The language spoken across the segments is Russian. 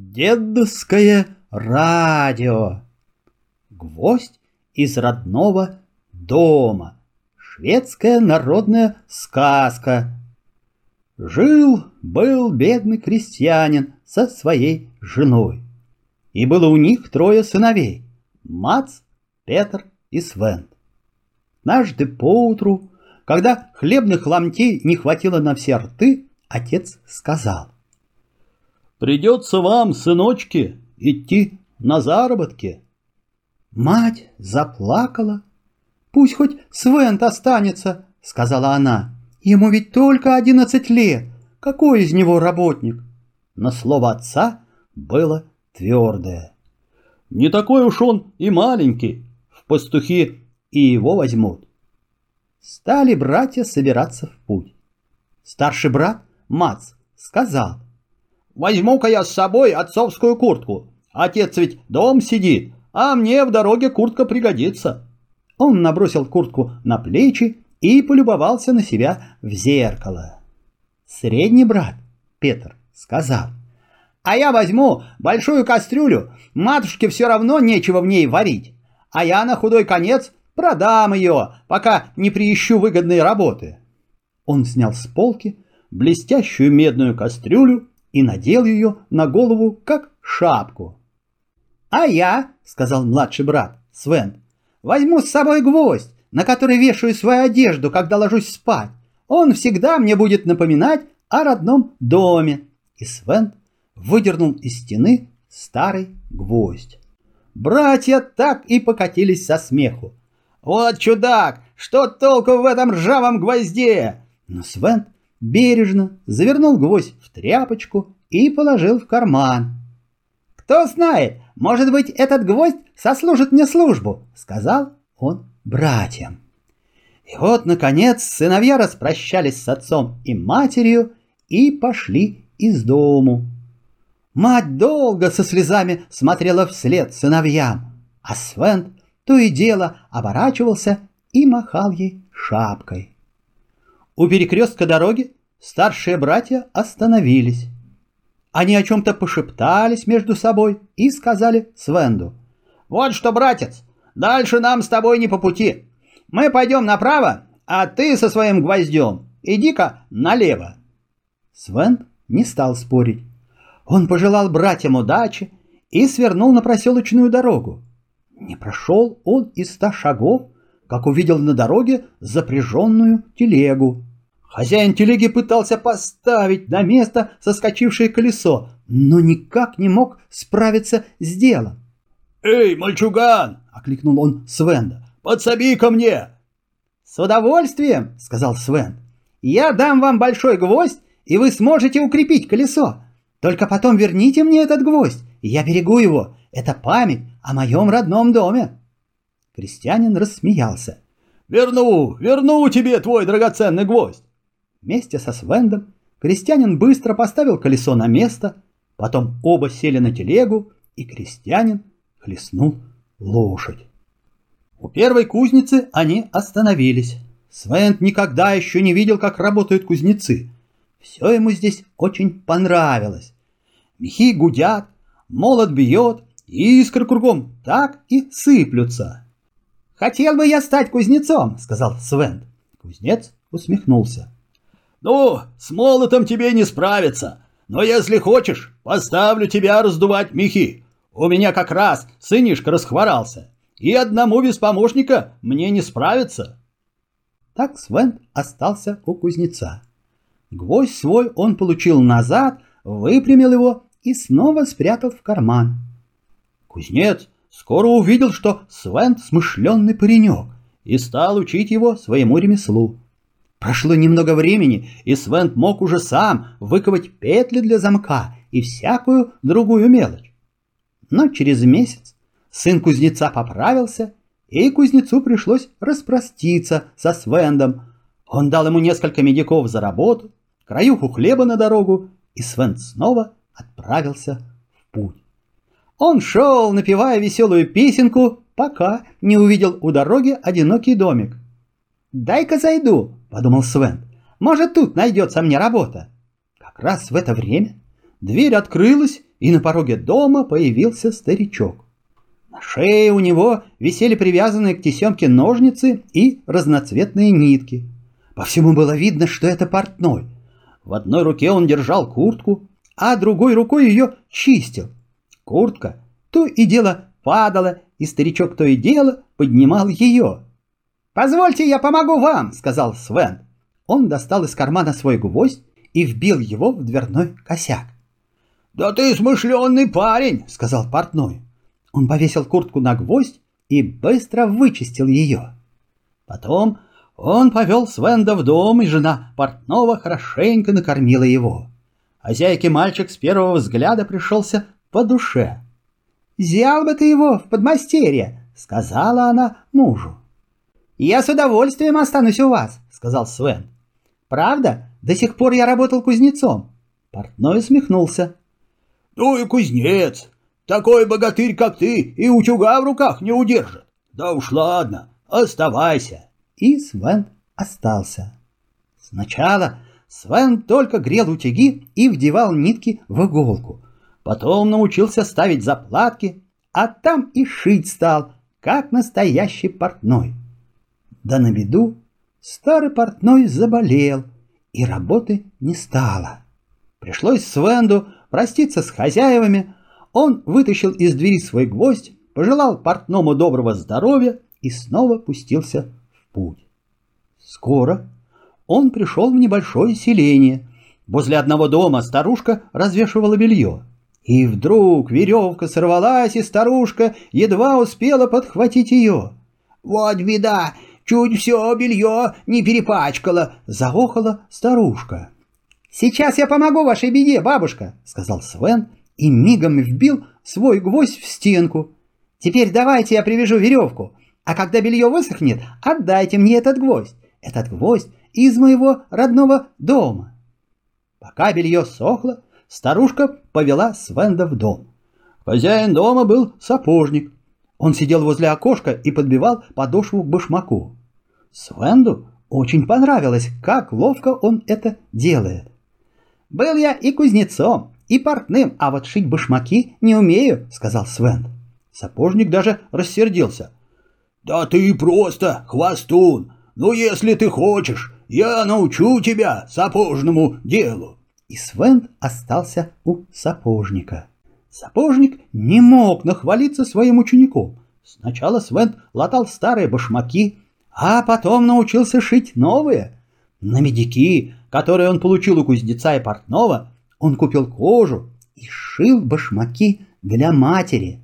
Дедовское радио. Гвоздь из родного дома. Шведская народная сказка. Жил-был бедный крестьянин со своей женой. И было у них трое сыновей — Мац, Петр и Свен. Однажды поутру, когда хлебных ломтей не хватило на все рты, отец сказал — Придется вам, сыночки, идти на заработки. Мать заплакала. Пусть хоть Свент останется, сказала она. Ему ведь только одиннадцать лет. Какой из него работник? Но слово отца было твердое. Не такой уж он и маленький. В пастухи и его возьмут. Стали братья собираться в путь. Старший брат, Мац, сказал — Возьму-ка я с собой отцовскую куртку. Отец ведь дом сидит, а мне в дороге куртка пригодится. Он набросил куртку на плечи и полюбовался на себя в зеркало. Средний брат, Петр, сказал. А я возьму большую кастрюлю, матушке все равно нечего в ней варить. А я на худой конец продам ее, пока не приищу выгодной работы. Он снял с полки блестящую медную кастрюлю и надел ее на голову, как шапку. «А я, — сказал младший брат, Свен, — возьму с собой гвоздь, на который вешаю свою одежду, когда ложусь спать. Он всегда мне будет напоминать о родном доме». И Свен выдернул из стены старый гвоздь. Братья так и покатились со смеху. «Вот чудак! Что толку в этом ржавом гвозде?» Но Свен бережно завернул гвоздь в тряпочку и положил в карман. «Кто знает, может быть, этот гвоздь сослужит мне службу», — сказал он братьям. И вот, наконец, сыновья распрощались с отцом и матерью и пошли из дому. Мать долго со слезами смотрела вслед сыновьям, а Свент то и дело оборачивался и махал ей шапкой. У перекрестка дороги старшие братья остановились. Они о чем-то пошептались между собой и сказали Свенду. «Вот что, братец, дальше нам с тобой не по пути. Мы пойдем направо, а ты со своим гвоздем иди-ка налево». Свен не стал спорить. Он пожелал братьям удачи и свернул на проселочную дорогу. Не прошел он и ста шагов, как увидел на дороге запряженную телегу. Хозяин телеги пытался поставить на место соскочившее колесо, но никак не мог справиться с делом. «Эй, мальчуган!» — окликнул он Свенда. «Подсоби ко мне!» «С удовольствием!» — сказал Свен. «Я дам вам большой гвоздь, и вы сможете укрепить колесо. Только потом верните мне этот гвоздь, и я берегу его. Это память о моем родном доме». Крестьянин рассмеялся. «Верну, верну тебе твой драгоценный гвоздь. Вместе со Свендом крестьянин быстро поставил колесо на место, потом оба сели на телегу, и крестьянин хлестнул лошадь. У первой кузницы они остановились. Свенд никогда еще не видел, как работают кузнецы. Все ему здесь очень понравилось. Мехи гудят, молот бьет, искры кругом так и сыплются. «Хотел бы я стать кузнецом», — сказал Свенд. Кузнец усмехнулся. Ну, с молотом тебе не справиться. Но если хочешь, поставлю тебя раздувать мехи. У меня как раз сынишка расхворался. И одному без помощника мне не справиться. Так Свен остался у кузнеца. Гвоздь свой он получил назад, выпрямил его и снова спрятал в карман. Кузнец скоро увидел, что Свен смышленный паренек, и стал учить его своему ремеслу. Прошло немного времени, и Свент мог уже сам выковать петли для замка и всякую другую мелочь. Но через месяц сын кузнеца поправился, и кузнецу пришлось распроститься со Свендом. Он дал ему несколько медиков за работу, краюху хлеба на дорогу, и Свенд снова отправился в путь. Он шел, напевая веселую песенку, пока не увидел у дороги одинокий домик. «Дай-ка зайду», — подумал Свен. «Может, тут найдется мне работа». Как раз в это время дверь открылась, и на пороге дома появился старичок. На шее у него висели привязанные к тесемке ножницы и разноцветные нитки. По всему было видно, что это портной. В одной руке он держал куртку, а другой рукой ее чистил. Куртка то и дело падала, и старичок то и дело поднимал ее. «Позвольте, я помогу вам», — сказал Свен. Он достал из кармана свой гвоздь и вбил его в дверной косяк. «Да ты смышленный парень», — сказал портной. Он повесил куртку на гвоздь и быстро вычистил ее. Потом он повел Свенда в дом, и жена портного хорошенько накормила его. Хозяйке мальчик с первого взгляда пришелся по душе. «Взял бы ты его в подмастерье», — сказала она мужу. «Я с удовольствием останусь у вас», — сказал Свен. «Правда, до сих пор я работал кузнецом». Портной усмехнулся. «Ну и кузнец! Такой богатырь, как ты, и утюга в руках не удержит. Да уж ладно, оставайся». И Свен остался. Сначала Свен только грел утюги и вдевал нитки в иголку. Потом научился ставить заплатки, а там и шить стал, как настоящий портной. Да на беду старый портной заболел, и работы не стало. Пришлось Свенду проститься с хозяевами, он вытащил из двери свой гвоздь, пожелал портному доброго здоровья и снова пустился в путь. Скоро он пришел в небольшое селение. Возле одного дома старушка развешивала белье. И вдруг веревка сорвалась, и старушка едва успела подхватить ее. «Вот беда! Чуть все белье не перепачкала!» — заохала старушка. «Сейчас я помогу вашей беде, бабушка!» — сказал Свен и мигом вбил свой гвоздь в стенку. «Теперь давайте я привяжу веревку, а когда белье высохнет, отдайте мне этот гвоздь. Этот гвоздь из моего родного дома». Пока белье сохло, старушка повела Свенда в дом. Хозяин дома был сапожник. Он сидел возле окошка и подбивал подошву к башмаку. Свенду очень понравилось, как ловко он это делает. «Был я и кузнецом, и портным, а вот шить башмаки не умею», — сказал Свен. Сапожник даже рассердился. «Да ты просто хвостун! Ну, если ты хочешь, я научу тебя сапожному делу!» И Свен остался у сапожника. Сапожник не мог нахвалиться своим учеником. Сначала Свен латал старые башмаки, а потом научился шить новые. На медики, которые он получил у кузнеца и портного, он купил кожу и шил башмаки для матери.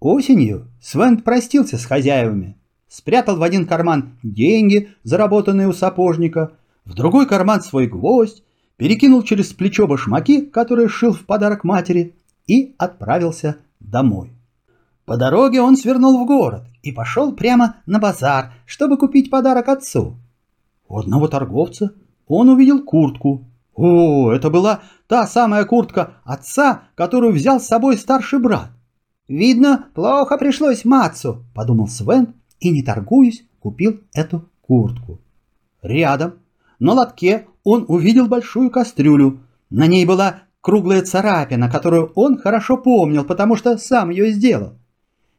Осенью Свен простился с хозяевами, спрятал в один карман деньги, заработанные у сапожника, в другой карман свой гвоздь, перекинул через плечо башмаки, которые шил в подарок матери, и отправился домой. По дороге он свернул в город и пошел прямо на базар, чтобы купить подарок отцу. У одного торговца он увидел куртку. О, это была та самая куртка отца, которую взял с собой старший брат. «Видно, плохо пришлось Мацу», — подумал Свен и, не торгуясь, купил эту куртку. Рядом, на лотке, он увидел большую кастрюлю. На ней была круглая царапина, которую он хорошо помнил, потому что сам ее сделал.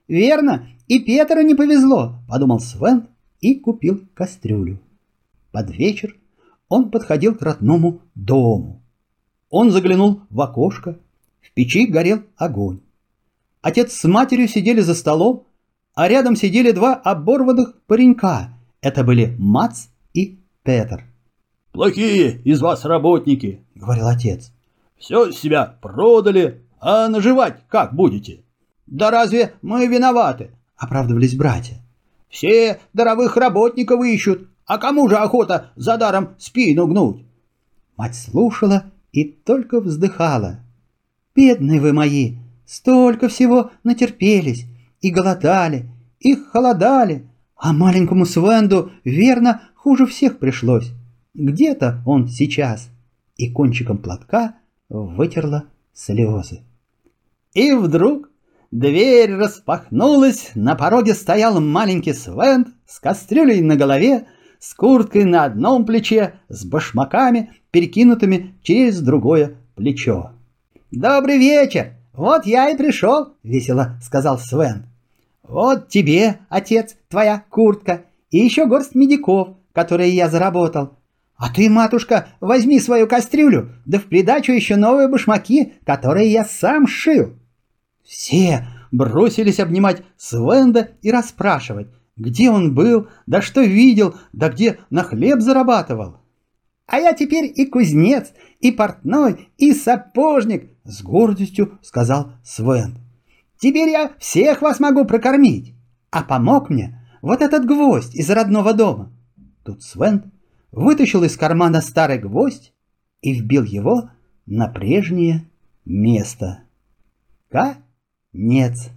«Верно, и Петру не повезло», — подумал Свен и купил кастрюлю. Под вечер он подходил к родному дому. Он заглянул в окошко, в печи горел огонь. Отец с матерью сидели за столом, а рядом сидели два оборванных паренька. Это были Мац и Петр. «Плохие из вас работники», — говорил отец. «Все себя продали, а наживать как будете?» «Да разве мы виноваты?» — оправдывались братья. «Все даровых работников ищут, а кому же охота за даром спину гнуть?» Мать слушала и только вздыхала. «Бедные вы мои, столько всего натерпелись, и голодали, и холодали, а маленькому Свенду, верно, хуже всех пришлось. Где-то он сейчас?» И кончиком платка вытерла слезы. И вдруг дверь распахнулась, на пороге стоял маленький Свент с кастрюлей на голове, с курткой на одном плече, с башмаками, перекинутыми через другое плечо. Добрый вечер! Вот я и пришел, весело сказал Свен. Вот тебе, отец, твоя куртка и еще горсть медиков, которые я заработал. А ты, матушка, возьми свою кастрюлю, да в придачу еще новые башмаки, которые я сам шил. Все бросились обнимать Свенда и расспрашивать, где он был, да что видел, да где на хлеб зарабатывал. «А я теперь и кузнец, и портной, и сапожник», — с гордостью сказал Свен. «Теперь я всех вас могу прокормить. А помог мне вот этот гвоздь из родного дома». Тут Свен вытащил из кармана старый гвоздь и вбил его на прежнее место. Конец.